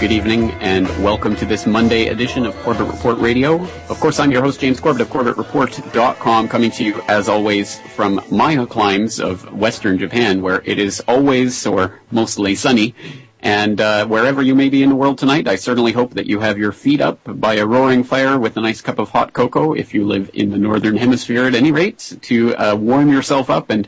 Good evening, and welcome to this Monday edition of Corbett Report Radio. Of course, I'm your host, James Corbett of CorbettReport.com, coming to you, as always, from my climes of Western Japan, where it is always, or mostly, sunny. And uh, wherever you may be in the world tonight, I certainly hope that you have your feet up by a roaring fire with a nice cup of hot cocoa, if you live in the Northern Hemisphere at any rate, to uh, warm yourself up and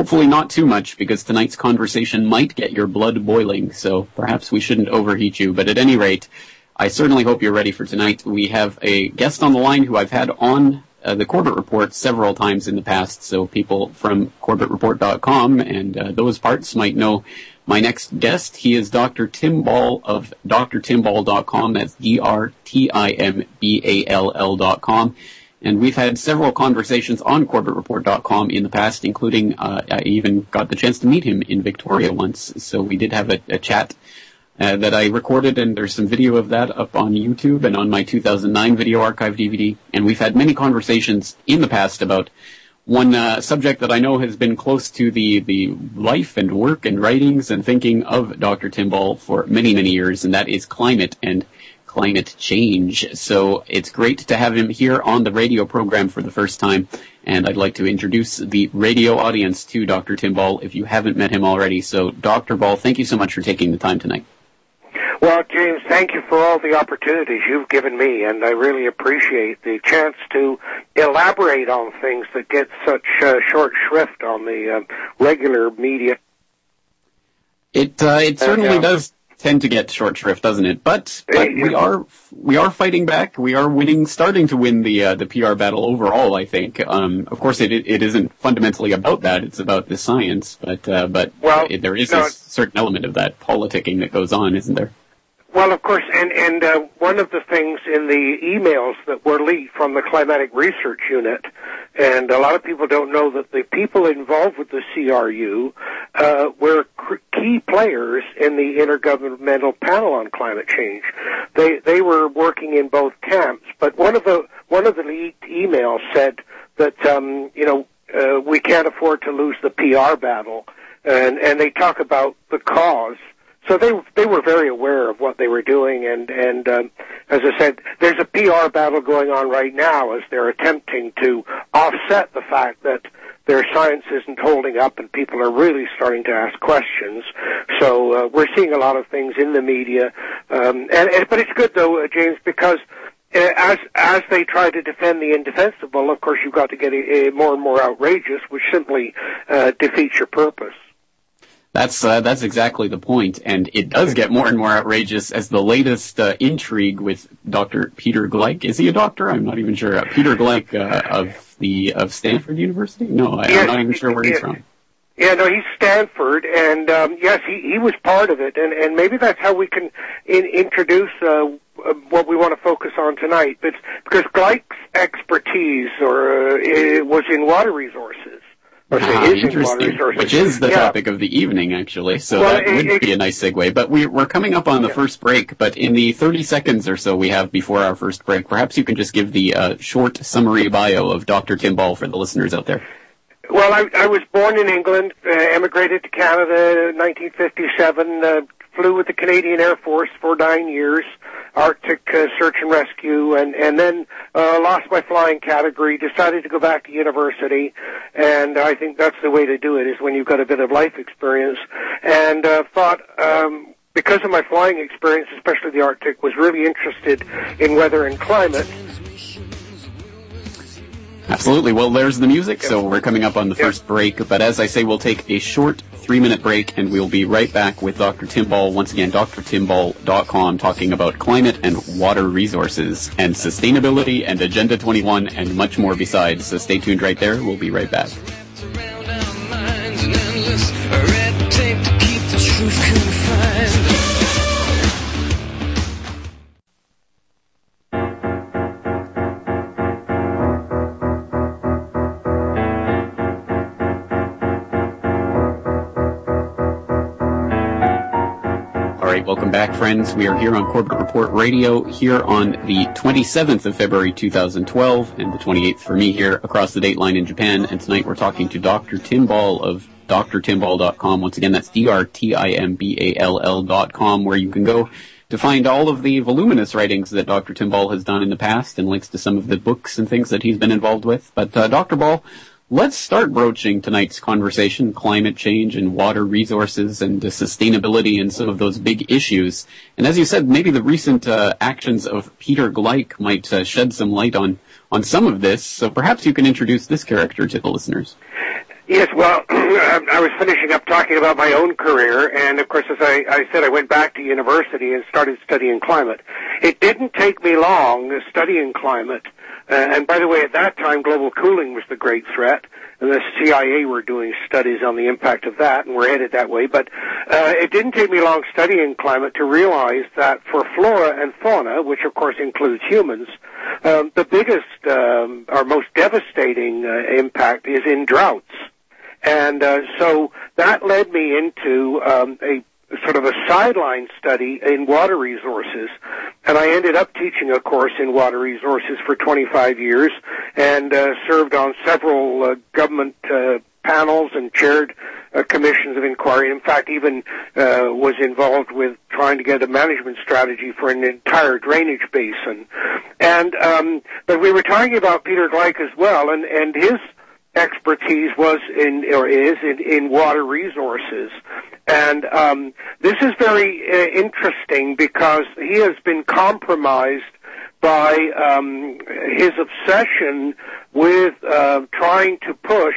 Hopefully not too much, because tonight's conversation might get your blood boiling, so perhaps we shouldn't overheat you. But at any rate, I certainly hope you're ready for tonight. We have a guest on the line who I've had on uh, the Corbett Report several times in the past, so people from CorbettReport.com and uh, those parts might know my next guest. He is Dr. Tim Ball of drtimball.com. That's D-R-T-I-M-B-A-L-L.com. And we've had several conversations on CorbettReport.com in the past, including uh, I even got the chance to meet him in Victoria once. So we did have a, a chat uh, that I recorded, and there's some video of that up on YouTube and on my 2009 video archive DVD. And we've had many conversations in the past about one uh, subject that I know has been close to the, the life and work and writings and thinking of Dr. Tim Ball for many, many years, and that is climate and climate change. So it's great to have him here on the radio program for the first time. And I'd like to introduce the radio audience to Dr. Tim Ball if you haven't met him already. So, Dr. Ball, thank you so much for taking the time tonight. Well, James, thank you for all the opportunities you've given me, and I really appreciate the chance to elaborate on things that get such uh, short shrift on the uh, regular media. It uh, it certainly uh, does tend to get short shrift, doesn't it? But, but we are we are fighting back. We are winning, starting to win the uh, the PR battle overall. I think. Um, of course, it it isn't fundamentally about that. It's about the science. But uh, but well, it, there is no, a certain element of that politicking that goes on, isn't there? Well, of course, and and uh, one of the things in the emails that were leaked from the Climatic Research Unit, and a lot of people don't know that the people involved with the CRU uh, were key players in the Intergovernmental Panel on Climate Change. They they were working in both camps, but one of the one of the leaked emails said that um, you know uh, we can't afford to lose the PR battle, and and they talk about the cause so they they were very aware of what they were doing, and and um, as I said, there's a PR battle going on right now as they're attempting to offset the fact that their science isn't holding up, and people are really starting to ask questions. So uh, we're seeing a lot of things in the media, um, and, and but it's good though, uh, James, because uh, as as they try to defend the indefensible, of course, you've got to get a, a more and more outrageous, which simply uh, defeats your purpose. That's uh, that's exactly the point, and it does get more and more outrageous as the latest uh, intrigue with Dr. Peter Gleick. Is he a doctor? I'm not even sure. Uh, Peter Gleick uh, of the of Stanford University. No, I, am not even sure where he's from. Yeah, no, he's Stanford, and um, yes, he he was part of it, and and maybe that's how we can in, introduce. Uh, what we want to focus on tonight, but because Gleick's expertise or uh, was in water resources, Ah, interesting. Which is the yeah. topic of the evening, actually. So well, that it, would it, be a nice segue. But we, are coming up on the yeah. first break. But in the 30 seconds or so we have before our first break, perhaps you can just give the uh, short summary bio of Dr. Tim Ball for the listeners out there. Well, I, I was born in England, uh, emigrated to Canada in 1957, uh, flew with the Canadian Air Force for nine years. Arctic uh, search and rescue, and and then uh, lost my flying category. Decided to go back to university, and I think that's the way to do it is when you've got a bit of life experience. And uh, thought. Um, because of my flying experience, especially the Arctic, was really interested in weather and climate. Absolutely. Well, there's the music, so we're coming up on the first break. But as I say, we'll take a short three minute break and we'll be right back with Dr. Tim Ball, once again, drtimball.com, talking about climate and water resources and sustainability and Agenda 21 and much more besides. So stay tuned right there. We'll be right back. Back, friends. We are here on Corbett Report Radio here on the 27th of February 2012 and the 28th for me here across the date line in Japan. And tonight we're talking to Dr. Tim Ball of drtimball.com. Once again, that's D-R-T-I-M-B-A-L-L.com, where you can go to find all of the voluminous writings that Dr. Tim Ball has done in the past and links to some of the books and things that he's been involved with. But uh, Dr. Ball, let's start broaching tonight's conversation, climate change and water resources and sustainability and some of those big issues. And as you said, maybe the recent uh, actions of Peter Gleick might uh, shed some light on, on some of this. So perhaps you can introduce this character to the listeners. Yes, well, I was finishing up talking about my own career, and of course, as I, I said, I went back to university and started studying climate. It didn't take me long studying climate, uh, and by the way, at that time, global cooling was the great threat, and the CIA were doing studies on the impact of that, and we're headed that way. But uh, it didn't take me long studying climate to realize that for flora and fauna, which of course includes humans, um, the biggest um, or most devastating uh, impact is in droughts. And uh, so that led me into um, a sort of a sideline study in water resources. And I ended up teaching a course in water resources for 25 years and uh, served on several uh, government uh, panels and chaired uh, commissions of inquiry. In fact, even uh, was involved with trying to get a management strategy for an entire drainage basin. And um, but we were talking about Peter Gleick as well, and and his expertise was in or is in, in water resources. And um, this is very uh, interesting because he has been compromised by um, his obsession with uh, trying to push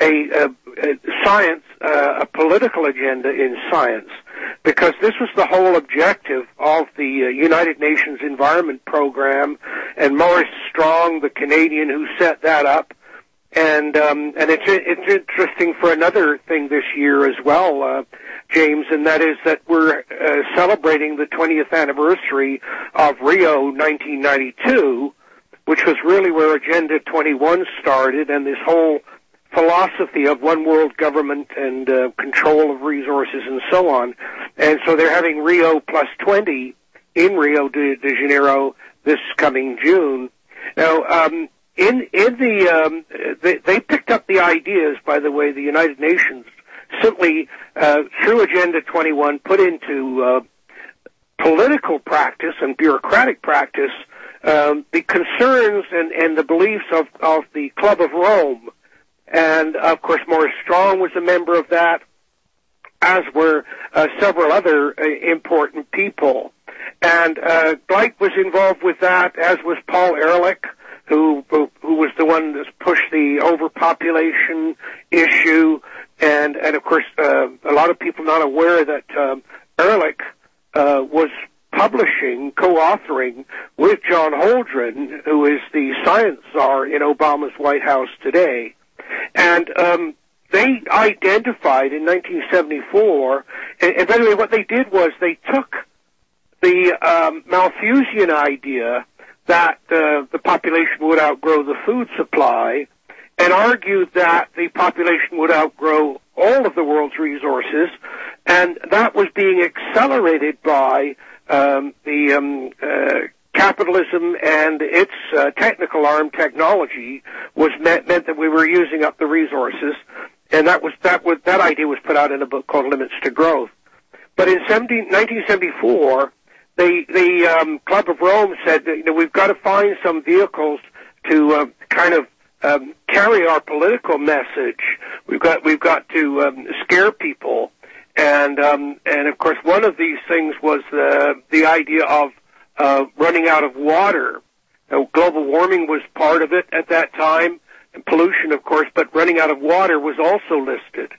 a, a, a science, uh, a political agenda in science, because this was the whole objective of the uh, United Nations Environment Program, and Maurice Strong, the Canadian who set that up, and um, and it's it's interesting for another thing this year as well, uh, James, and that is that we're uh, celebrating the 20th anniversary of Rio 1992, which was really where Agenda 21 started, and this whole philosophy of one world government and uh, control of resources and so on. And so they're having Rio plus 20 in Rio de, de Janeiro this coming June. Now, um, in in the um, they, they picked up the ideas. By the way, the United Nations simply uh, through Agenda 21 put into uh, political practice and bureaucratic practice um, the concerns and, and the beliefs of, of the Club of Rome. And of course, Maurice Strong was a member of that, as were uh, several other uh, important people. And uh, was involved with that, as was Paul Ehrlich who who was the one that pushed the overpopulation issue, and and of course uh, a lot of people not aware that um, Ehrlich uh, was publishing, co-authoring with John Holdren, who is the science czar in Obama's White House today, and um, they identified in 1974, and, by the way, what they did was they took the um, Malthusian idea that uh, the population would outgrow the food supply and argued that the population would outgrow all of the world's resources, and that was being accelerated by um, the um, uh, capitalism and its uh, technical arm technology was meant, meant that we were using up the resources, and that was that was that idea was put out in a book called Limits to Growth. But in 17, 1974, the the um, Club of Rome said that you know we've got to find some vehicles to uh, kind of um, carry our political message. We've got we've got to um, scare people, and um, and of course one of these things was the the idea of uh, running out of water. Now, global warming was part of it at that time, and pollution, of course, but running out of water was also listed.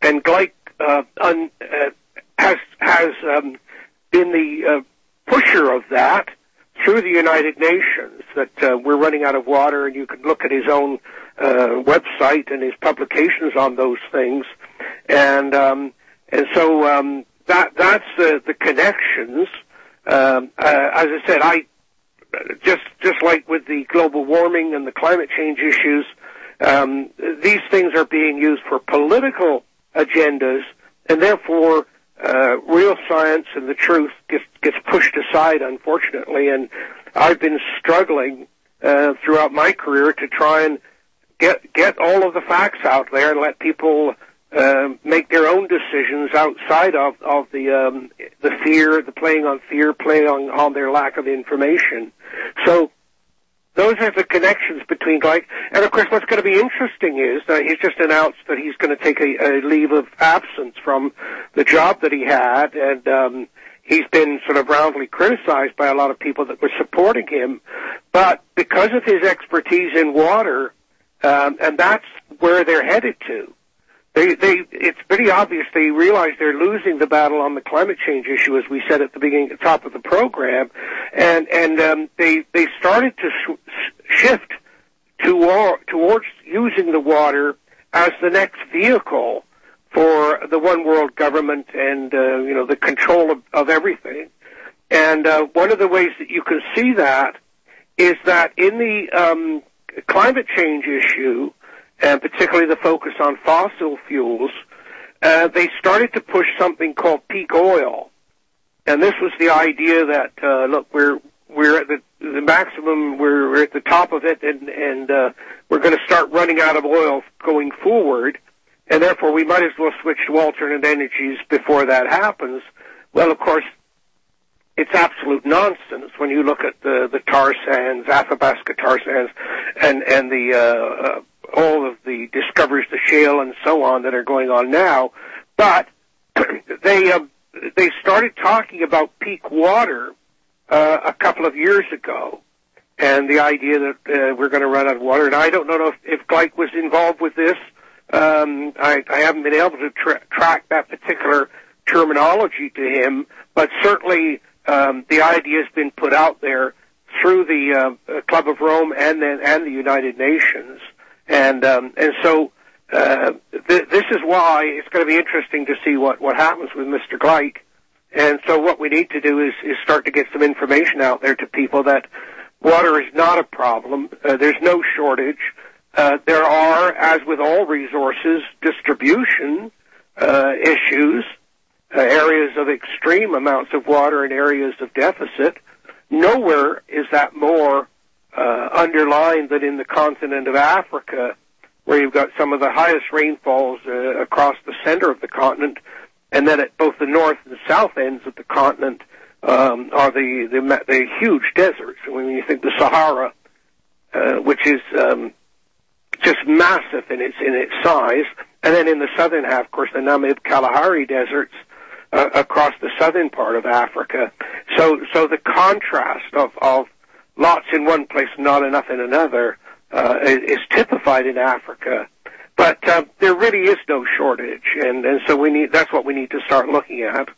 And Gleick uh, un, uh, has has um, been the uh, pusher of that through the United Nations that uh, we're running out of water, and you can look at his own uh, website and his publications on those things, and um, and so um, that that's the the connections. Um, uh, as I said, I just just like with the global warming and the climate change issues, um, these things are being used for political agendas, and therefore uh, real science and the truth gets gets pushed aside, unfortunately. And I've been struggling uh, throughout my career to try and get get all of the facts out there and let people uh, make their own decisions outside of of the um, the fear, the playing on fear, playing on on their lack of information. So those are the connections between Gleick. And of course, what's going to be interesting is that he's just announced that he's going to take a, a leave of absence from the job that he had, and um, he's been sort of roundly criticized by a lot of people that were supporting him. But because of his expertise in water, um, and that's where they're headed to. They, they, it's pretty obvious they realize they're losing the battle on the climate change issue, as we said at the beginning, at the top of the program, and and um, they they started to sh- shift to, towards using the water as the next vehicle for the one world government and uh, you know the control of, of everything. And uh, one of the ways that you can see that is that in the um, climate change issue, and particularly the focus on fossil fuels, uh, they started to push something called peak oil. And this was the idea that uh, look, we're we're at the, the maximum, we're, we're at the top of it, and and uh, we're going to start running out of oil going forward, and therefore we might as well switch to alternate energies before that happens. Well, of course, it's absolute nonsense when you look at the the tar sands, Athabasca tar sands, and and the uh, uh, all of the discoveries, the shale and so on that are going on now. But they uh, they started talking about peak water uh, a couple of years ago, and the idea that uh, we're going to run out of water. And I don't know if, if was involved with this. Um, I, I haven't been able to tra- track that particular terminology to him, but certainly um, the idea has been put out there through the uh, Club of Rome and then and the United Nations and um, and so uh, th- this is why it's going to be interesting to see what what happens with Mr. Gleick. And so what we need to do is is start to get some information out there to people that water is not a problem. Uh, there's no shortage. Uh, there are, as with all resources, distribution uh, issues, uh, areas of extreme amounts of water and areas of deficit. Nowhere is that more uh, underlined that in the continent of Africa, where you've got some of the highest rainfalls uh, across the center of the continent, and then at both the north and south ends of the continent um, are the, the the huge deserts. When you think the Sahara, uh, which is um, just massive in its in its size, and then in the southern half, of course, the Namib Kalahari deserts uh, across the southern part of Africa. So so the contrast of of lots in one place, not enough in another, uh, is typified in Africa. But uh, there really is no shortage, and, and so we need that's what we need to start looking at.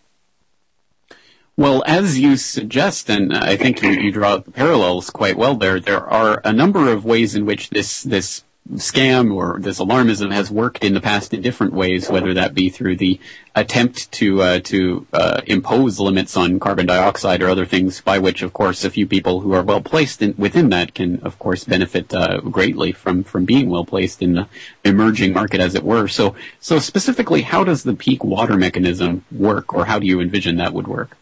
Well, as you suggest, and I think you, you draw the parallels quite well there, there are a number of ways in which this this scam or this alarmism has worked in the past in different ways, whether that be through the attempt to uh, to uh, impose limits on carbon dioxide or other things, by which, of course, a few people who are well placed in, within that can, of course, benefit uh, greatly from from being well placed in the emerging market, as it were. So, so specifically, how does the peak water mechanism work, or how do you envision that would work?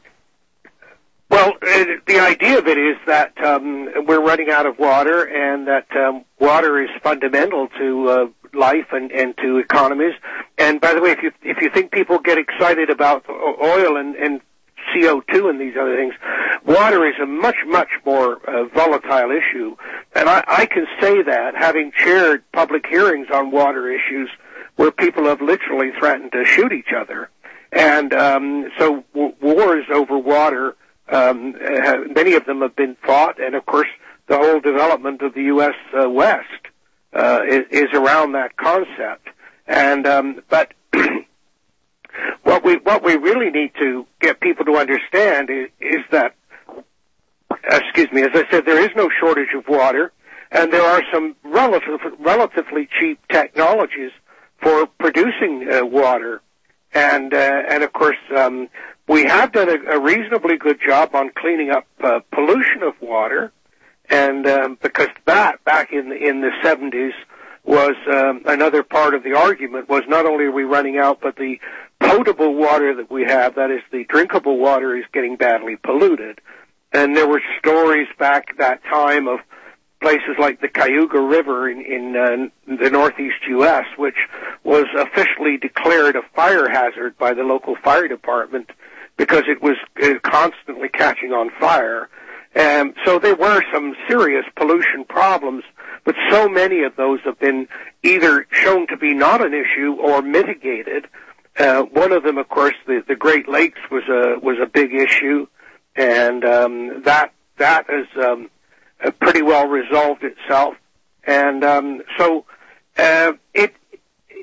Well, uh, the idea of it is that um, we're running out of water, and that um, water is fundamental to uh, life and, and to economies. And by the way, if you if you think people get excited about oil and, and CO2 and these other things, water is a much much more uh, volatile issue. And I, I can say that having chaired public hearings on water issues, where people have literally threatened to shoot each other. And um, so w- wars over water um, many of them have been fought, and of course, the whole development of the U.S. Uh, West uh, is, is around that concept. And um, but what we what we really need to get people to understand is, is that, excuse me, as I said, there is no shortage of water, and there are some relative, relatively cheap technologies for producing uh, water, and uh, and of course. Um, we have done a, a reasonably good job on cleaning up uh, pollution of water, and um, because that back in in the 70s was um, another part of the argument was not only are we running out, but the potable water that we have, that is the drinkable water, is getting badly polluted. And there were stories back that time of places like the Cuyahoga River in, in uh, the northeast U.S., which was officially declared a fire hazard by the local fire department because it was uh, constantly catching on fire. And so there were some serious pollution problems, but so many of those have been either shown to be not an issue or mitigated. Uh, one of them, of course, the, the Great Lakes was a was a big issue, and um, that that has um, uh, pretty well resolved itself. And um, so uh, it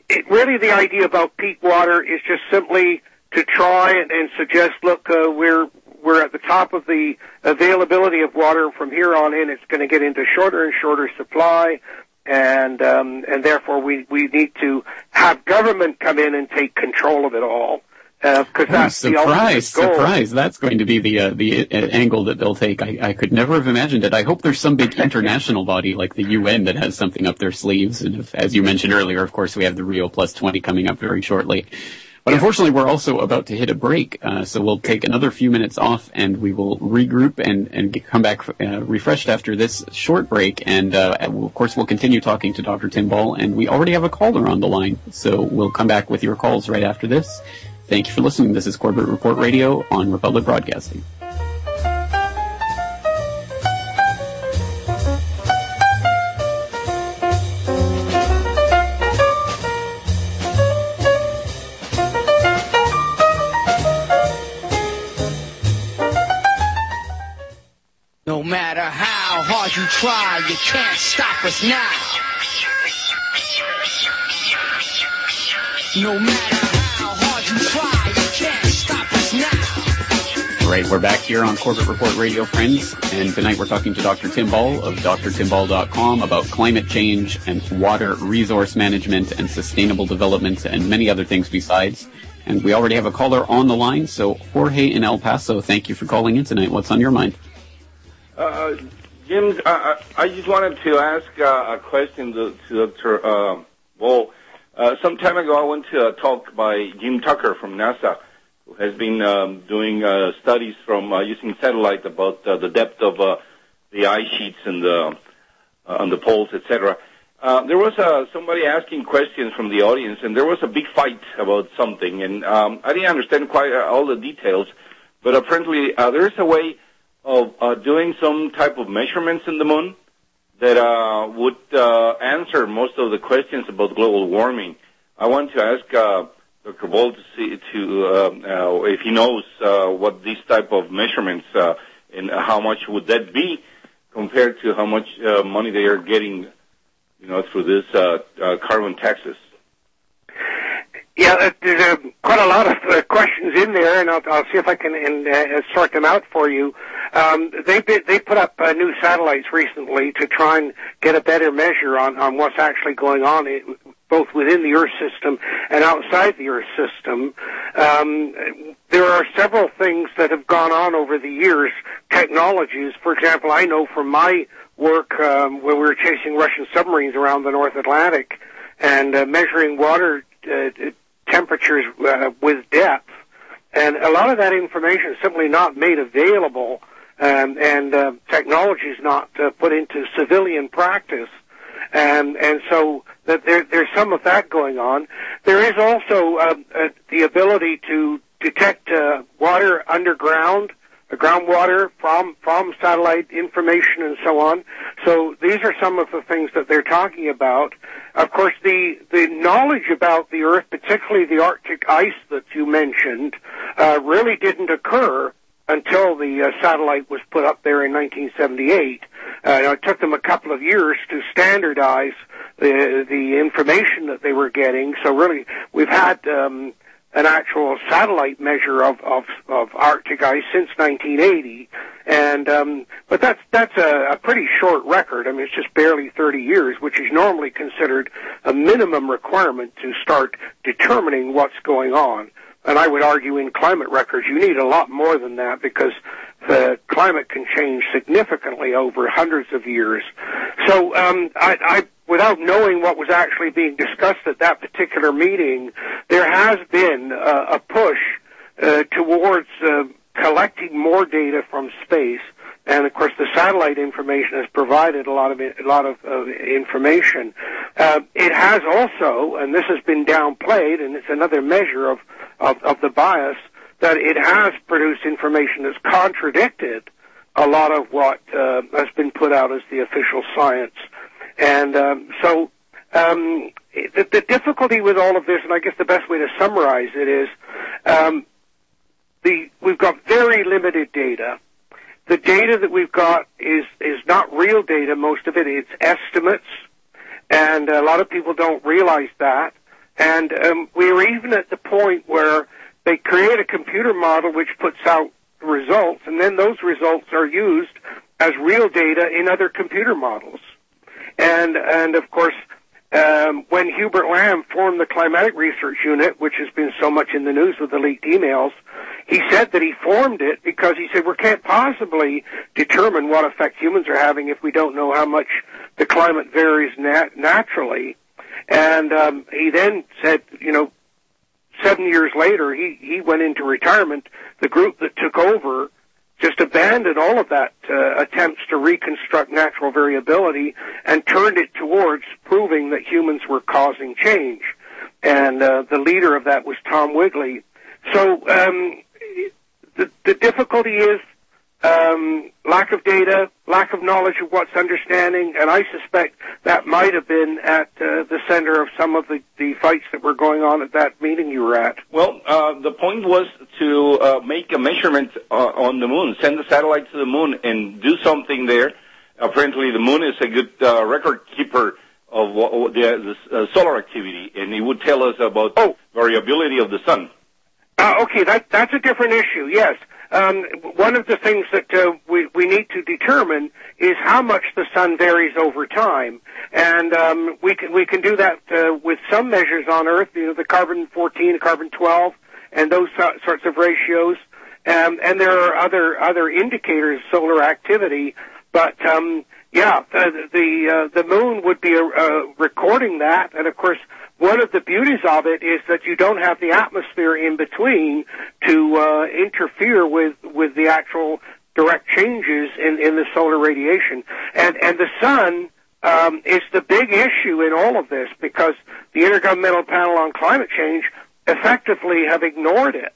it really the idea about peak water is just simply to try and, and suggest, look, uh, we're we're at the top of the availability of water. From here on in, it's going to get into shorter and shorter supply, and um, and therefore we we need to have government come in and take control of it all. Because uh, that's oh, surprise, surprise! That's going to be the uh, the uh, angle that they'll take. I, I could never have imagined it. I hope there's some big international body like the UN that has something up their sleeves. And if, as you mentioned earlier, of course, we have the Rio Plus 20 coming up very shortly. But unfortunately, we're also about to hit a break, uh, so we'll take another few minutes off, and we will regroup and and get, come back uh, refreshed after this short break. And uh, of course, we'll continue talking to Dr. Tim Ball, and we already have a caller on the line, so we'll come back with your calls right after this. Thank you for listening. This is Corbett Report Radio on Republic Broadcasting. Matter how hard you try, you can't stop us now. No matter Right, we're back here on Corbett Report Radio, friends, and tonight we're talking to Dr. Tim Ball of drtimball.com about climate change and water resource management and sustainable development and many other things besides. And we already have a caller on the line, so Jorge in El Paso, thank you for calling in tonight. What's on your mind? Uh, Jim, I, just wanted to ask uh, a question to, Dr. Uh. Uh, some time ago, I went to a talk by Jim Tucker from NASA who has been um, doing uh, studies from uh, using satellite about uh, the depth of uh, the ice sheets and the uh, on the poles, etc. Uh, there was uh, somebody asking questions from the audience, and there was a big fight about something, and um, I didn't understand quite uh, all the details, but apparently uh, there is a way of uh, doing some type of measurements in the moon that uh, would uh, answer most of the questions about global warming. I want to ask. Uh, Dr. Ball to see to uh, uh, if he knows uh, what these type of measurements uh, and how much would that be compared to how much uh, money they are getting, you know, through this uh, uh, carbon taxes. Yeah, there's uh, quite a lot of uh, questions in there, and I'll, I'll see if I can uh, sort them out for you. Um, they they put up uh, new satellites recently to try and get a better measure on on what's actually going on both within the Earth system and outside the Earth system. Um, there are several things that have gone on over the years, technologies. For example, I know from my work um, when we were chasing Russian submarines around the North Atlantic and uh, measuring water uh, temperatures uh, with depth, and a lot of that information is simply not made available, um, and uh, technology is not uh, put into civilian practice. And, and so that there, there's some of that going on. There is also uh, uh, the ability to detect uh, water underground, uh, groundwater from from satellite information and so on. So these are some of the things that they're talking about. Of course, the the knowledge about the Earth, particularly the Arctic ice that you mentioned, uh, really didn't occur until the uh, satellite was put up there in 1978. Uh, it took them a couple of years to standardize the the information that they were getting. So really, we've had um, an actual satellite measure of, of, of Arctic ice since 1980, and um, but that's that's a, a pretty short record. I mean, it's just barely 30 years, which is normally considered a minimum requirement to start determining what's going on. And I would argue in climate records, you need a lot more than that because the climate can change significantly over hundreds of years. So um, I, I without knowing what was actually being discussed at that particular meeting, there has been uh, a push uh, towards uh, collecting more data from space and of course the satellite information has provided a lot of a lot of uh, information. Uh, it has also, and this has been downplayed, and it's another measure of, of, of the bias that it has produced information that's contradicted a lot of what uh, has been put out as the official science. And um, so um, the, the, difficulty with all of this, and I guess the best way to summarize it is, um, the we've got very limited data. The data that we've got is is not real data. Most of it it's estimates, and a lot of people don't realize that. And um, we are even at the point where they create a computer model which puts out results, and then those results are used as real data in other computer models. And and of course, um, when Hubert Lamb formed the Climatic Research Unit, which has been so much in the news with the leaked emails, he said that he formed it because he said we can't possibly determine what effect humans are having if we don't know how much the climate varies nat- naturally. And um, he then said, you know, seven years later, he, he went into retirement. The group that took over just abandoned all of that uh, attempts to reconstruct natural variability and turned it towards proving that humans were causing change. And uh, the leader of that was Tom Wigley. So um, the, the difficulty is um, lack of data, lack of knowledge of what's understanding, and I suspect that might have been at uh, the center of some of the, the fights that were going on at that meeting you were at. Well, uh, the point was to uh, make a measurement uh, on the moon, send a satellite to the moon, and do something there. Apparently, the moon is a good uh, record keeper of the, the uh, solar activity, and it would tell us about oh. variability of the sun. okay, that, that's a different issue. Yes um, one of the things that uh, we, we need to determine is how much the sun varies over time, and um, we can we can do that uh, with some measures on Earth. You know, the carbon 14, carbon 12, and those sorts of ratios. Um, and there are other other indicators of solar activity, but um, yeah, the the, uh, the moon would be uh, recording that, and of course one of the beauties of it is that you don't have the atmosphere in between to uh, interfere with with the actual direct changes in, in the solar radiation. And and the sun um, is the big issue in all of this because the Intergovernmental Panel on Climate Change effectively have ignored it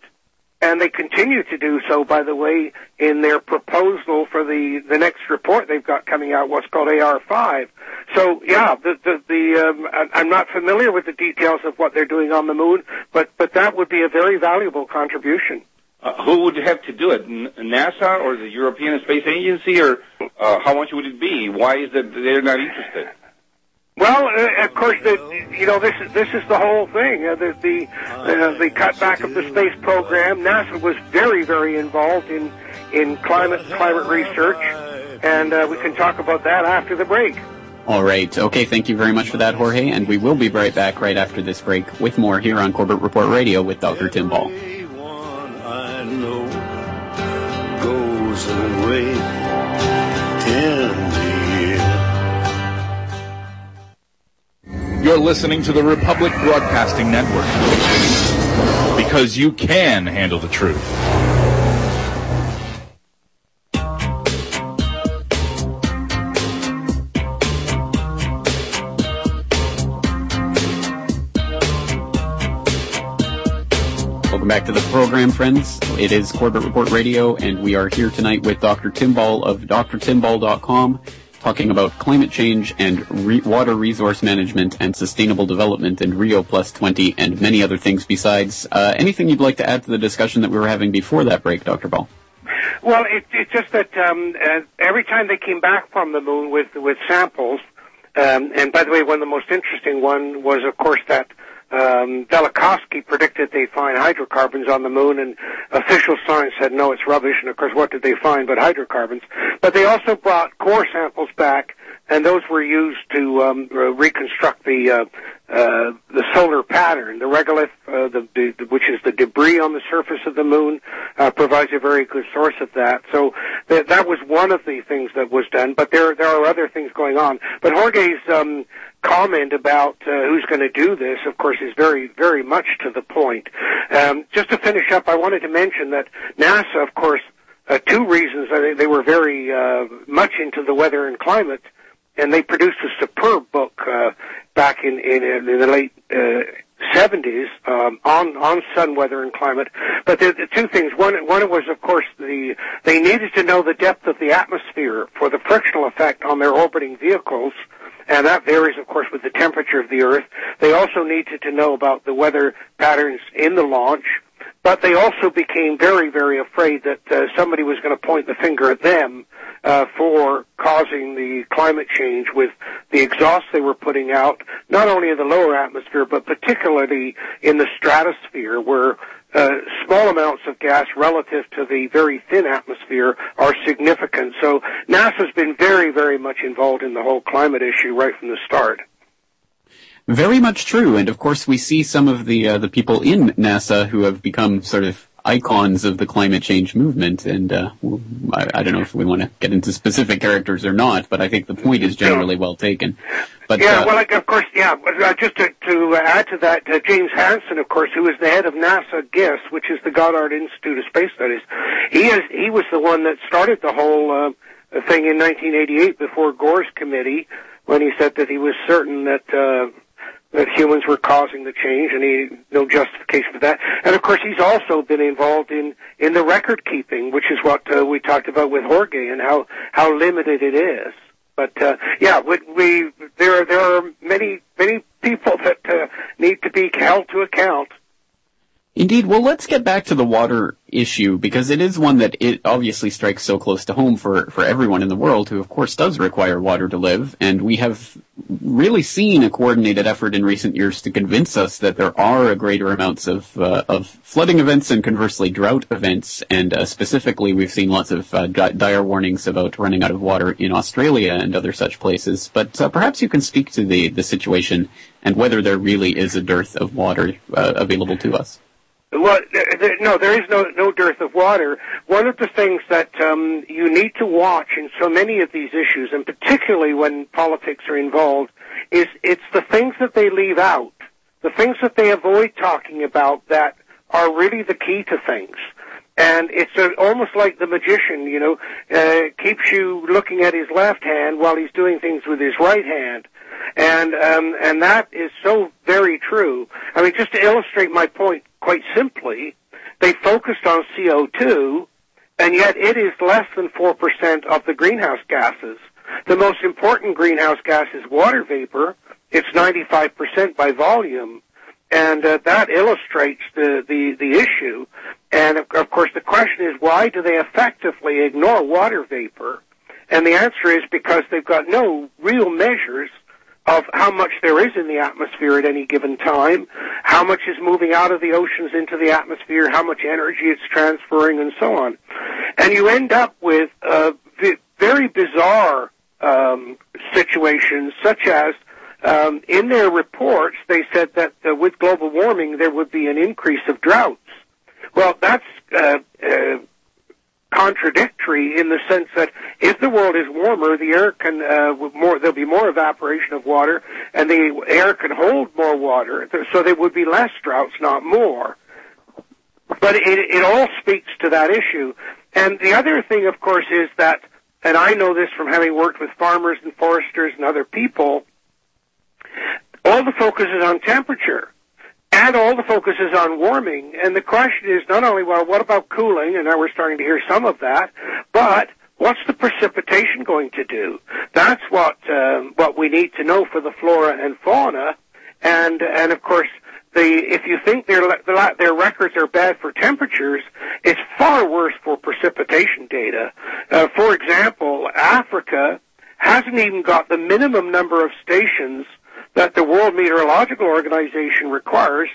and they continue to do so, by the way, in their proposal for the the next report they've got coming out, what's called AR5. So, yeah, the the, the um, I'm not familiar with the details of what they're doing on the moon, but but that would be a very valuable contribution. Uh, who would have to do it? NASA or the European Space Agency, or uh, how much would it be? Why is it they're not interested? Well, uh, of course, the, you know this is this is the whole thing. Uh, the the, uh, the cutback of the space program. NASA was very very involved in in climate climate research, and uh, we can talk about that after the break. All right. Okay. Thank you very much for that, Jorge. And we will be right back right after this break with more here on Corbett Report Radio with Dr. Tim Ball. You're listening to the Republic Broadcasting Network. Because you can handle the truth. Welcome back to the program, friends. It is Corbett Report Radio, and we are here tonight with Dr. Tim Ball of drtimball.com talking about climate change and re- water resource management and sustainable development in Rio Plus 20 and many other things besides. Uh, anything you'd like to add to the discussion that we were having before that break, Dr. Ball? Well, it, it's just that um, uh, every time they came back from the moon with with samples, um, and by the way, one of the most interesting one was, of course, that um, Velikovsky predicted they'd find hydrocarbons on the moon, and official science said no, it's rubbish. And of course, what did they find but hydrocarbons? But they also brought core samples back, and those were used to um, reconstruct the uh, uh, the solar pattern. The regolith, uh, the, the, which is the debris on the surface of the moon, uh, provides a very good source of that. So th- that was one of the things that was done. But there there are other things going on. But Jorge's um, comment about uh, who's going to do this, of course, is very, very much to the point. Um, just to finish up, I wanted to mention that NASA, of course, uh, two reasons. I think they were very much into the weather and climate, and they produced a superb book uh, back in, in, in the late uh, 70s um, on on sun, weather, and climate. But the, the two things. One one was, of course, the they needed to know the depth of the atmosphere for the frictional effect on their orbiting vehicles. And that varies, of course, with the temperature of the Earth. They also needed to know about the weather patterns in the launch, but they also became very, very afraid that uh, somebody was going to point the finger at them uh, for causing the climate change with the exhaust they were putting out, not only in the lower atmosphere, but particularly in the stratosphere, where uh, small amounts of gas relative to the very thin atmosphere are significant. So NASA's been very, very much involved in the whole climate issue right from the start. Very much true, and of course we see some of the uh, the people in NASA who have become sort of icons of the climate change movement. And uh, I, I, don't know if we want to get into specific characters or not, but I think the point is generally well taken. But yeah, uh, well, like, of course, yeah. Uh, just to, to add to that, uh, James Hansen, of course, who is the head of NASA GISS, which is the Goddard Institute of Space Studies, he is he was the one that started the whole uh, thing in 1988 before Gore's committee when he said that he was certain that uh, that humans were causing the change, and he no justification for that. And of course, he's also been involved in in the record keeping, which is what uh, we talked about with Jorge and how how limited it is. But uh, yeah, we, we there there are many many people that uh, need to be held to account Indeed. Well, let's get back to the water issue because it is one that it obviously strikes so close to home for, for everyone in the world who, of course, does require water to live. And we have really seen a coordinated effort in recent years to convince us that there are a greater amounts of, uh, of flooding events and conversely drought events. And uh, specifically, we've seen lots of uh, dire warnings about running out of water in Australia and other such places. But uh, perhaps you can speak to the, the situation and whether there really is a dearth of water uh, available to us. Well, no, there is no no dearth of water. One of the things that um, you need to watch in so many of these issues, and particularly when politics are involved, is it's the things that they leave out, the things that they avoid talking about that are really the key to things. And it's a, almost like the magician, you know, uh, keeps you looking at his left hand while he's doing things with his right hand and um, and that is so very true. I mean, just to illustrate my point quite simply, they focused on CO2, and yet it is less than four percent of the greenhouse gases. The most important greenhouse gas is water vapor. It's 95% by volume, and uh, that illustrates the, the the issue. And of, of course, the question is, why do they effectively ignore water vapor? And the answer is because they've got no real measures of how much there is in the atmosphere at any given time, how much is moving out of the oceans into the atmosphere, how much energy it's transferring, and so on. And you end up with uh, very bizarre um, situations, such as um, in their reports, they said that uh, with global warming there would be an increase of droughts. Well, that's uh, uh contradictory in the sense that if the world is warmer, the air can uh, more there'll be more evaporation of water, and the air can hold more water, so there would be less droughts, not more. But it, it all speaks to that issue. And the other thing, of course, is that, and I know this from having worked with farmers and foresters and other people, all the focus is on temperature and all the focus is on warming. And the question is not only, well, what about cooling? And now we're starting to hear some of that, but what's the precipitation going to do? That's what um, what we need to know for the flora and fauna. And and of course, the if you think their their records are bad for temperatures, it's far worse for precipitation data. Uh, for example, Africa hasn't even got the minimum number of stations that the World Meteorological Organization requires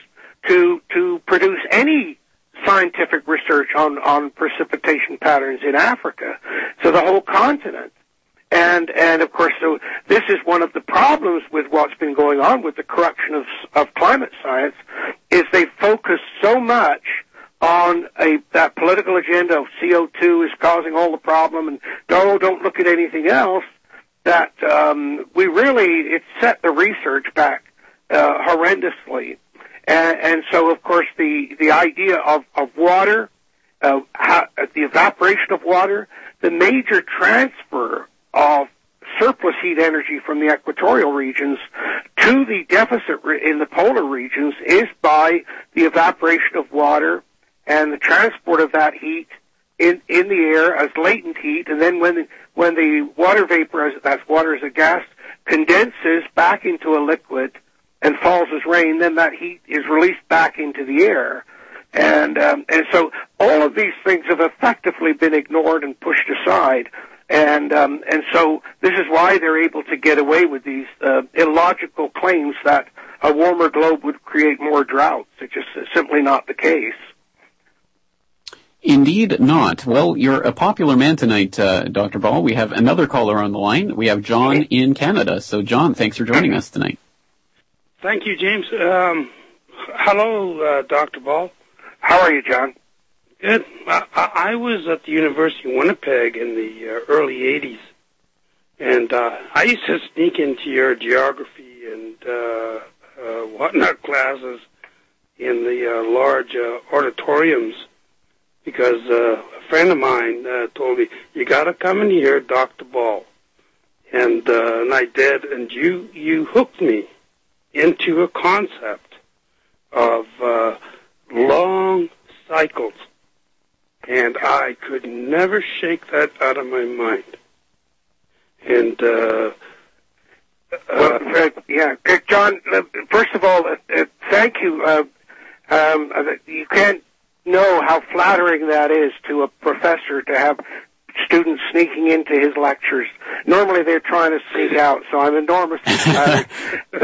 to to produce any scientific research on on precipitation patterns in Africa. So the whole continent. And and of course, so this is one of the problems with what's been going on with the corruption of of climate science, is they focus so much on a that political agenda of CO2 is causing all the problem, and no, don't look at anything else that um, we really it set the research back uh, horrendously, and, and so of course the the idea of, of water uh, how, the evaporation of water, the major transfer of surplus heat energy from the equatorial regions to the deficit in the polar regions is by the evaporation of water and the transport of that heat in in the air as latent heat, and then when when the water vapor, as that's water as a gas, condenses back into a liquid and falls as rain, then that heat is released back into the air. And um, and so all of these things have effectively been ignored and pushed aside, and um, and so this is why they're able to get away with these uh, illogical claims that a warmer globe would create more droughts. It's just simply not the case. Indeed not. Well, you're a popular man tonight, uh, Dr. Ball. We have another caller on the line. We have John in Canada. So, John, thanks for joining us tonight. Thank you, James. Um, hello, uh, Dr. Ball. How are you, John? Good. I, I was at the University of Winnipeg in the uh, early 80s, and uh, I used to sneak into your geography and uh, uh, whatnot classes in the uh, large uh, auditoriums because uh, a friend of mine uh, told me, you got to come in here, Dr. Ball. And, uh, and I did, and you, you hooked me into a concept of uh, long cycles, and I could never shake that out of my mind. And uh, well, uh, yeah, John. Uh, first of all, uh, uh, thank you. Uh, um, uh, you can't know how flattering that is to a professor to have students sneaking into his lectures. Normally they're trying to sneak out, so I'm enormously flattered.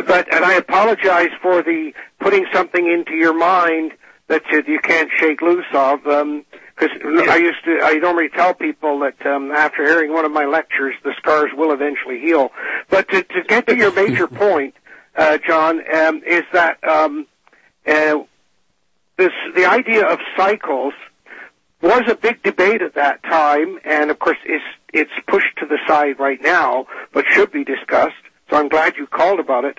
but and I apologize for the putting something into your mind that you, you can't shake loose of. Um, because I used to, I normally tell people that um, after hearing one of my lectures, the scars will eventually heal. But to, to get to your major point, uh, John, um, is that um, uh, this the idea of cycles was a big debate at that time, and of course it's it's pushed to the side right now, but should be discussed. So I'm glad you called about it.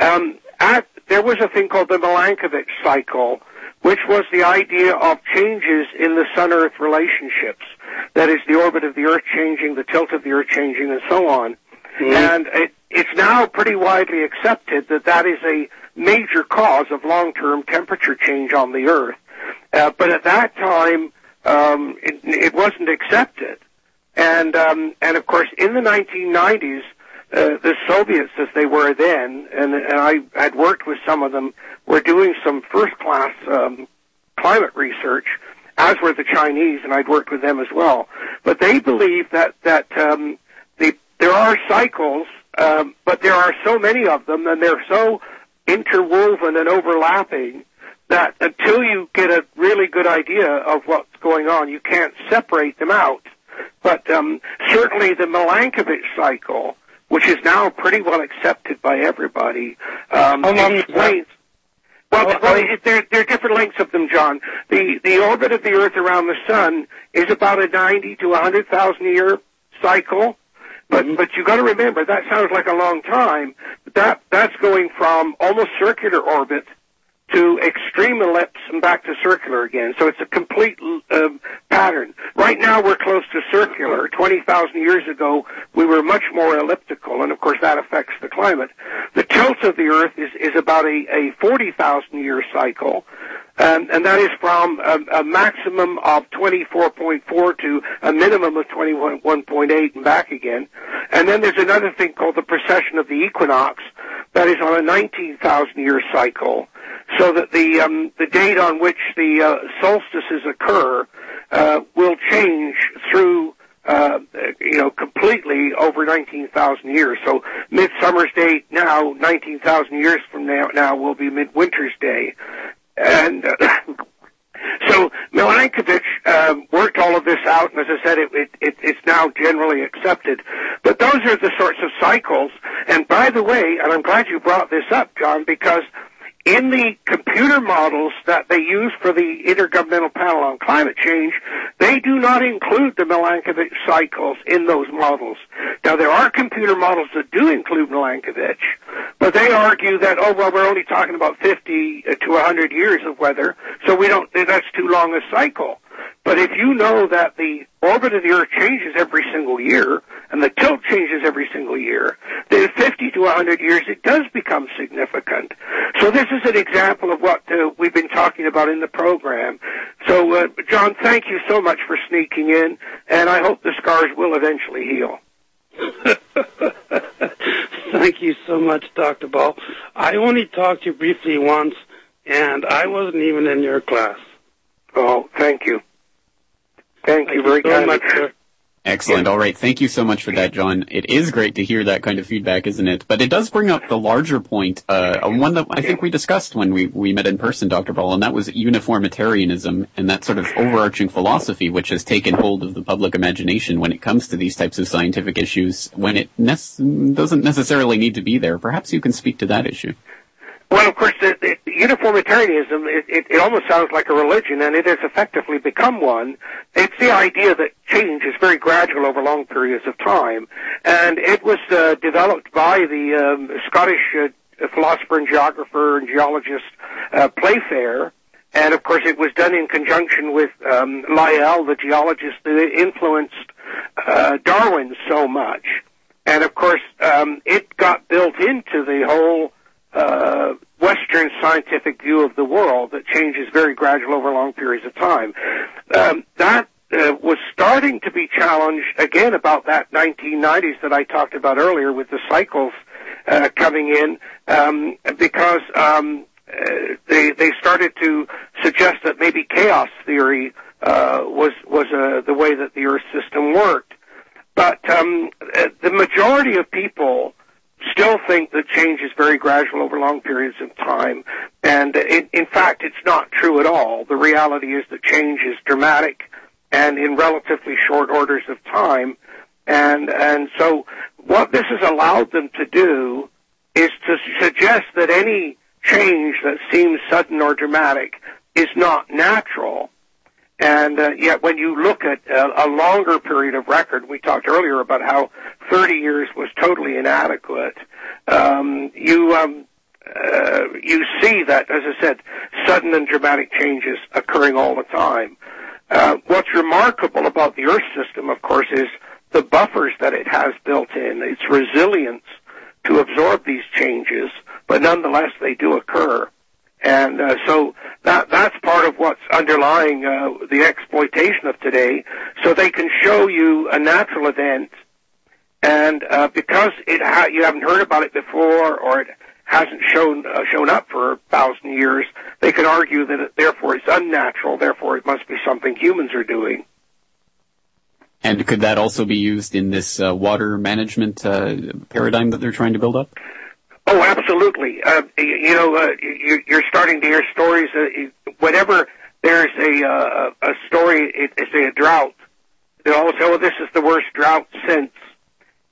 Um, at, there was a thing called the Milankovitch cycle, which was the idea of changes in the Sun-Earth relationships. That is, the orbit of the Earth changing, the tilt of the Earth changing, and so on. Mm-hmm. And it, it's now pretty widely accepted that that is a major cause of long-term temperature change on the Earth. Uh, but at that time, um, it, it, wasn't accepted. And um, and of course, in the 1990s, uh, the Soviets, as they were then, and, and I had worked with some of them, were doing some first-class um, climate research, as were the Chinese, and I'd worked with them as well. But they believe that that um, the, there are cycles, um, but there are so many of them, and they're so interwoven and overlapping that until you get a really good idea of what's going on, you can't separate them out. But um, certainly the Milankovitch cycle, which is now pretty well accepted by everybody, um, explains. Well, well, well there, there are different lengths of them, John. The the orbit of the Earth around the Sun is about a ninety to a hundred thousand year cycle. But mm-hmm. but you got to remember that sounds like a long time. But that that's going from almost circular orbit to extreme ellipse and back to circular again. So it's a complete uh, pattern. Right now we're close to circular. 20,000 years ago we were much more elliptical and of course that affects the climate. The tilt of the Earth is, is about a, a 40,000 year cycle. Um, and that is from a, a maximum of 24.4 to a minimum of 21.8 and back again. And then there's another thing called the precession of the equinox that is on a 19,000 year cycle, so that the um, the date on which the uh, solstices occur uh, will change through uh, you know, completely over 19,000 years. So midsummer's day now, 19,000 years from now, now will be midwinter's day. And uh, so Milankovitch um, worked all of this out, and as I said, it, it, it, it's now generally accepted. But those are the sorts of cycles. And by the way, and I'm glad you brought this up, John, because in the computer models that they use for the Intergovernmental Panel on Climate Change, they do not include the Milankovitch cycles in those models. Now, there are computer models that do include Milankovitch, but they argue that, oh, well, we're only talking about 50 to 100 years of weather, so we don't, that's too long a cycle. But if you know that the orbit of the Earth changes every single year, and the tilt changes every single year, then 50 to 100 years, it does become significant. So this is an example of what uh, we've been talking about in the program. So, uh, John, thank you so much for sneaking in, and I hope the scars will eventually heal. Thank you so much, Dr. Ball. I only talked to you briefly once, and I wasn't even in your class. Oh, thank you. Thank, Thank you very so kindly. much, sir. Excellent. All right. Thank you so much for that, John. It is great to hear that kind of feedback, isn't it? But it does bring up the larger point, uh, one that I think we discussed when we, we met in person, Dr. Ball, and that was uniformitarianism and that sort of overarching philosophy which has taken hold of the public imagination when it comes to these types of scientific issues when it nec- doesn't necessarily need to be there. Perhaps you can speak to that issue. Well, of course, the, the uniformitarianism, it, it, it almost sounds like a religion, and it has effectively become one. It's the idea that change is very gradual over long periods of time, and it was uh, developed by the um, Scottish uh, philosopher and geographer and geologist uh, Playfair, and of course it was done in conjunction with um, Lyell, the geologist that influenced uh, Darwin so much. And of course, um, it got built into the whole uh, Western scientific view of the world that changes very gradual over long periods of time. Um, that uh, was starting to be challenged again about that 1990s that I talked about earlier with the cycles uh, coming in um, because um, uh, they they started to suggest that maybe chaos theory uh, was was uh, the way that the Earth system worked. But um, uh, the majority of people still think that change is very gradual over long periods of time. And in, in fact, it's not true at all. The reality is that change is dramatic and in relatively short orders of time. And, and so what this has allowed them to do is to suggest that any change that seems sudden or dramatic is not natural. And uh, yet, when you look at a, a longer period of record, we talked earlier about how 30 years was totally inadequate. Um, you um, uh, you see that, as I said, sudden and dramatic changes occurring all the time. Uh, what's remarkable about the Earth system, of course, is the buffers that it has built in, its resilience to absorb these changes, but nonetheless they do occur. And uh, so that that's part of what's underlying uh, the exploitation of today. So they can show you a natural event, and uh, because it ha- you haven't heard about it before, or it hasn't shown uh, shown up for a thousand years, they can argue that it, therefore it's unnatural. Therefore, it must be something humans are doing. And could that also be used in this uh, water management uh, paradigm that they're trying to build up? Oh, absolutely. Uh, you, know, uh, you, you're starting to hear stories. Uh, whenever there's a uh, a story, it, it's a drought. They all say, "Oh, this is the worst drought since."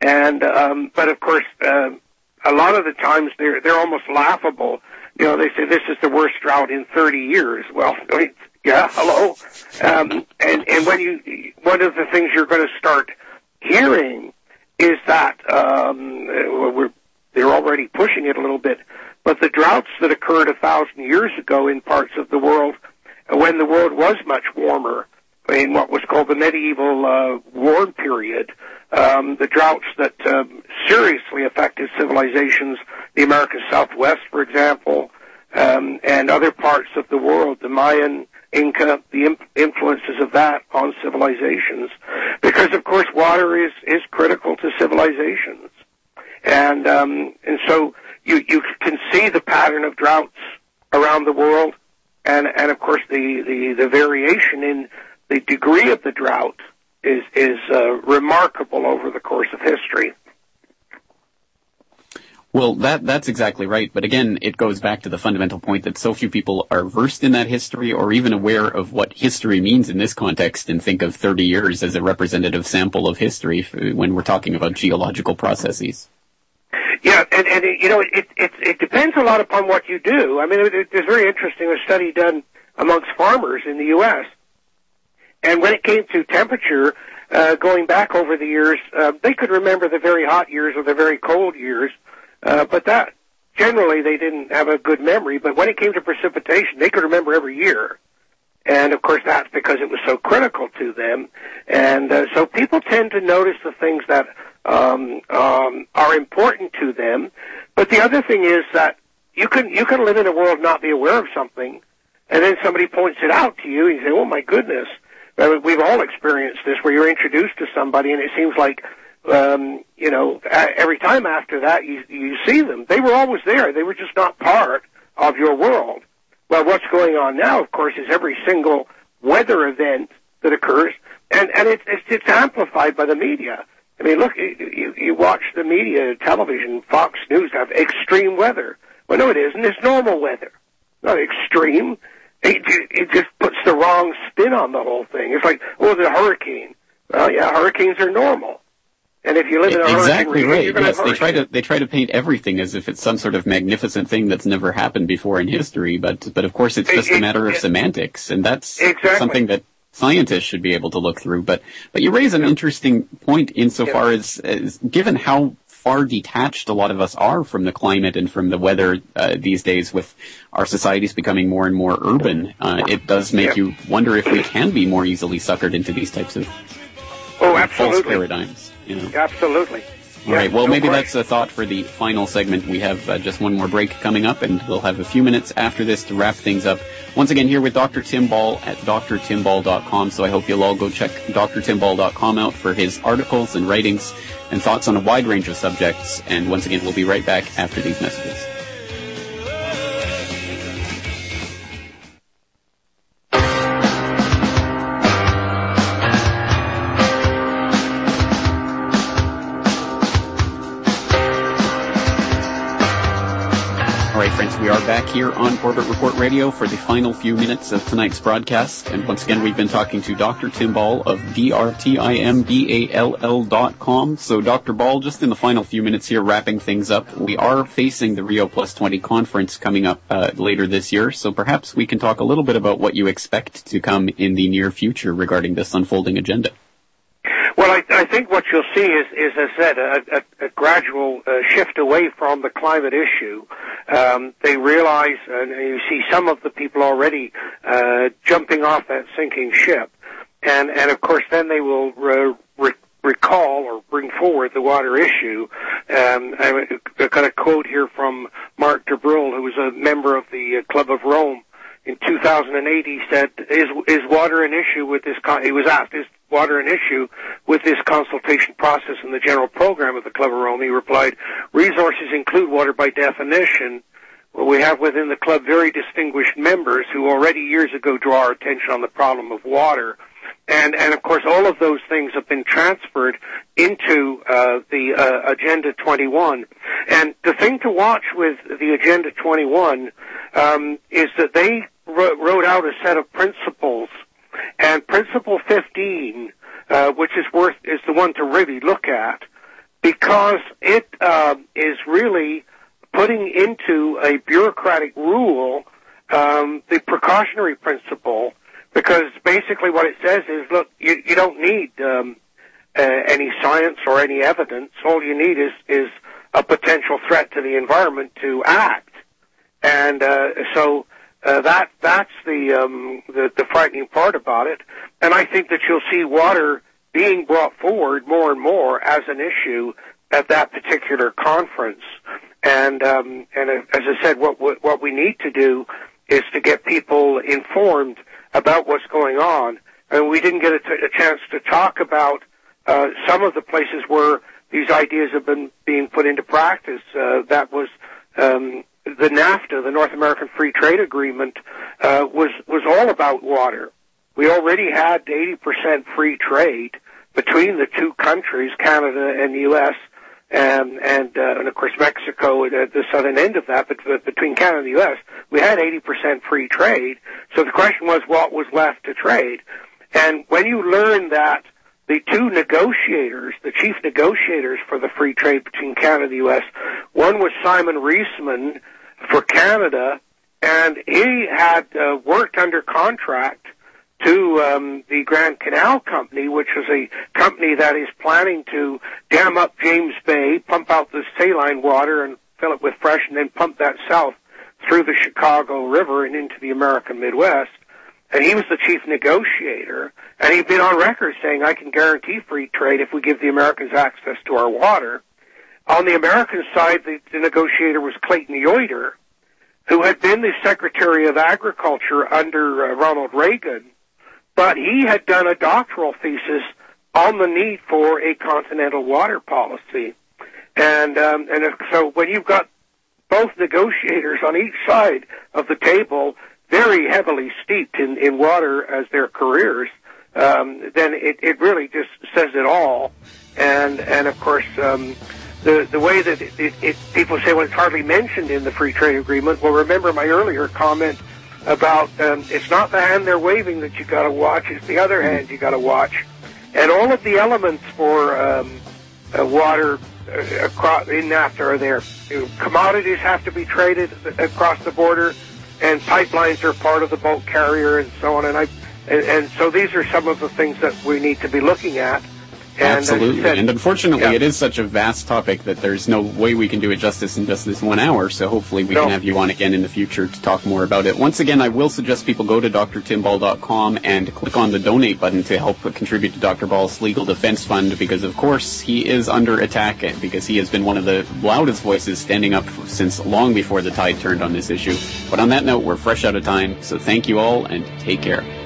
And um, but of course, uh, a lot of the times they're they're almost laughable. You know, they say this is the worst drought in 30 years. Well, yeah, hello. Um, and and when you one of the things you're going to start hearing is that um, we're they're already pushing it a little bit. But the droughts that occurred a thousand years ago in parts of the world, when the world was much warmer, in what was called the medieval uh, warm period, um, the droughts that um, seriously affected civilizations, the American Southwest, for example, um, and other parts of the world, the Mayan, Inca, the imp- influences of that on civilizations, because of course water is is critical to civilizations and um, and so you you can see the pattern of droughts around the world, and and of course the the, the variation in the degree of the drought is is uh, remarkable over the course of history. Well, that that's exactly right. But again, it goes back to the fundamental point that so few people are versed in that history or even aware of what history means in this context and think of 30 years as a representative sample of history when we're talking about geological processes. Yeah, and, and you know, it, it, it depends a lot upon what you do. I mean, it, it's very interesting, a study done amongst farmers in the U.S. And when it came to temperature, uh, going back over the years, uh, they could remember the very hot years or the very cold years, uh, but that generally they didn't have a good memory. But when it came to precipitation, they could remember every year. And of course, that's because it was so critical to them. And uh, so people tend to notice the things that um, um, are important to them. But the other thing is that you can you can live in a world not be aware of something, and then somebody points it out to you, and you say, "Oh my goodness." We've all experienced this, where you're introduced to somebody, and it seems like um, you know, every time after that you you see them. They were always there. They were just not part of your world. Well, what's going on now, of course, is every single weather event that occurs, and and it's it's, it's amplified by the media. I mean, look, you, you watch the media, television, Fox News have extreme weather. Well, no, it isn't. It's normal weather, not extreme. It, it just puts the wrong spin on the whole thing. It's like, oh, the hurricane. Well, yeah, hurricanes are normal. And if you live in a exactly hurricane right. Yes, they try to they try to paint everything as if it's some sort of magnificent thing that's never happened before in history. But but of course, it's just it, a matter it, of semantics, and that's exactly. something that scientists should be able to look through. But but you raise an interesting point insofar as, as given how far detached a lot of us are from the climate and from the weather uh, these days with our societies becoming more and more urban, uh, it does make you wonder if we can be more easily suckered into these types of oh, absolutely. false paradigms. You know? Absolutely. All right. Well, no maybe question. that's a thought for the final segment. We have uh, just one more break coming up, and we'll have a few minutes after this to wrap things up. Once again, here with Dr. Tim Ball at drtimball.com. So I hope you'll all go check drtimball.com out for his articles and writings and thoughts on a wide range of subjects. And once again, we'll be right back after these messages. Back here on Corbett Report Radio for the final few minutes of tonight's broadcast. And once again, we've been talking to Dr. Tim Ball of drtimball dot com. So, Dr. Ball, just in the final few minutes here, wrapping things up, we are facing the Rio Plus 20 conference coming up uh, later this year. So perhaps we can talk a little bit about what you expect to come in the near future regarding this unfolding agenda. Well, I, I think what you'll see is, is as I said, a, a, a gradual uh, shift away from the climate issue. Um, they realize, and you see some of the people already uh, jumping off that sinking ship, and and of course then they will re- re- recall or bring forward the water issue. Um, I, I got a quote here from Mark de Brul, who was a member of the uh, Club of Rome. In 2008, he said, "Is is water an issue with this?" Con-? He was asked, "Is water an issue with this consultation process and the general program of the Club of Rome?" He replied, "Resources include water by definition." We have within the club very distinguished members who already years ago draw our attention on the problem of water. And, and of course, all of those things have been transferred into uh, the uh, Agenda 21. And the thing to watch with the Agenda 21 um, is that they wrote out a set of principles, and Principle 15, uh, which is worth is the one to really look at, because it uh, is really putting into a bureaucratic rule um, the precautionary principle because basically what it says is, look, you, you don't need um, uh, any science or any evidence. All you need is is a potential threat to the environment to act, and uh, so uh, that that's the, um, the the frightening part about it. And I think that you'll see water being brought forward more and more as an issue at that particular conference. And um, and as I said, what what we need to do is to get people informed about what's going on. And we didn't get a, t- a chance to talk about uh, some of the places where these ideas have been being put into practice. Uh, that was um, the NAFTA, the North American Free Trade Agreement, uh, was was all about water. We already had 80% free trade between the two countries, Canada and the U.S. Um, and uh, and of course Mexico at the southern end of that, but, but between Canada and the U.S., we had 80% free trade. So the question was, what was left to trade? And when you learn that the two negotiators, the chief negotiators for the free trade between Canada and the U.S., one was Simon Reisman for Canada, and he had uh, worked under contract to um, the Grand Canal Company, which is a company that is planning to dam up James Bay, pump out the saline water, and fill it with fresh, and then pump that south through the Chicago River and into the American Midwest. And he was the chief negotiator, and he'd been on record saying, I can guarantee free trade if we give the Americans access to our water. On the American side, the, the negotiator was Clayton Yeutter, who had been the Secretary of Agriculture under uh, Ronald Reagan, but he had done a doctoral thesis on the need for a continental water policy. And um, and so when you've got both negotiators on each side of the table very heavily steeped in, in water as their careers, um, then it, it really just says it all. And and of course, um, the the way that it, it, it, people say well, it's hardly mentioned in the free trade agreement. Well, remember my earlier comment about um, it's not the hand they're waving that you got to watch; it's the other hand you got to watch. And all of the elements for um, uh, water uh, across in NAFTA are there. Commodities have to be traded across the border, and pipelines are part of the bulk carrier, and so on. And I, and, and so these are some of the things that we need to be looking at. Absolutely. Said, and unfortunately, yeah. it is such a vast topic that there's no way we can do it justice in just this one hour. So hopefully we no. can have you on again in the future to talk more about it. Once again, I will suggest people go to drtimball.com and click on the donate button to help contribute to Dr. Ball's legal defense fund because, of course, he is under attack because he has been one of the loudest voices standing up since long before the tide turned on this issue. But on that note, we're fresh out of time. So thank you all and take care.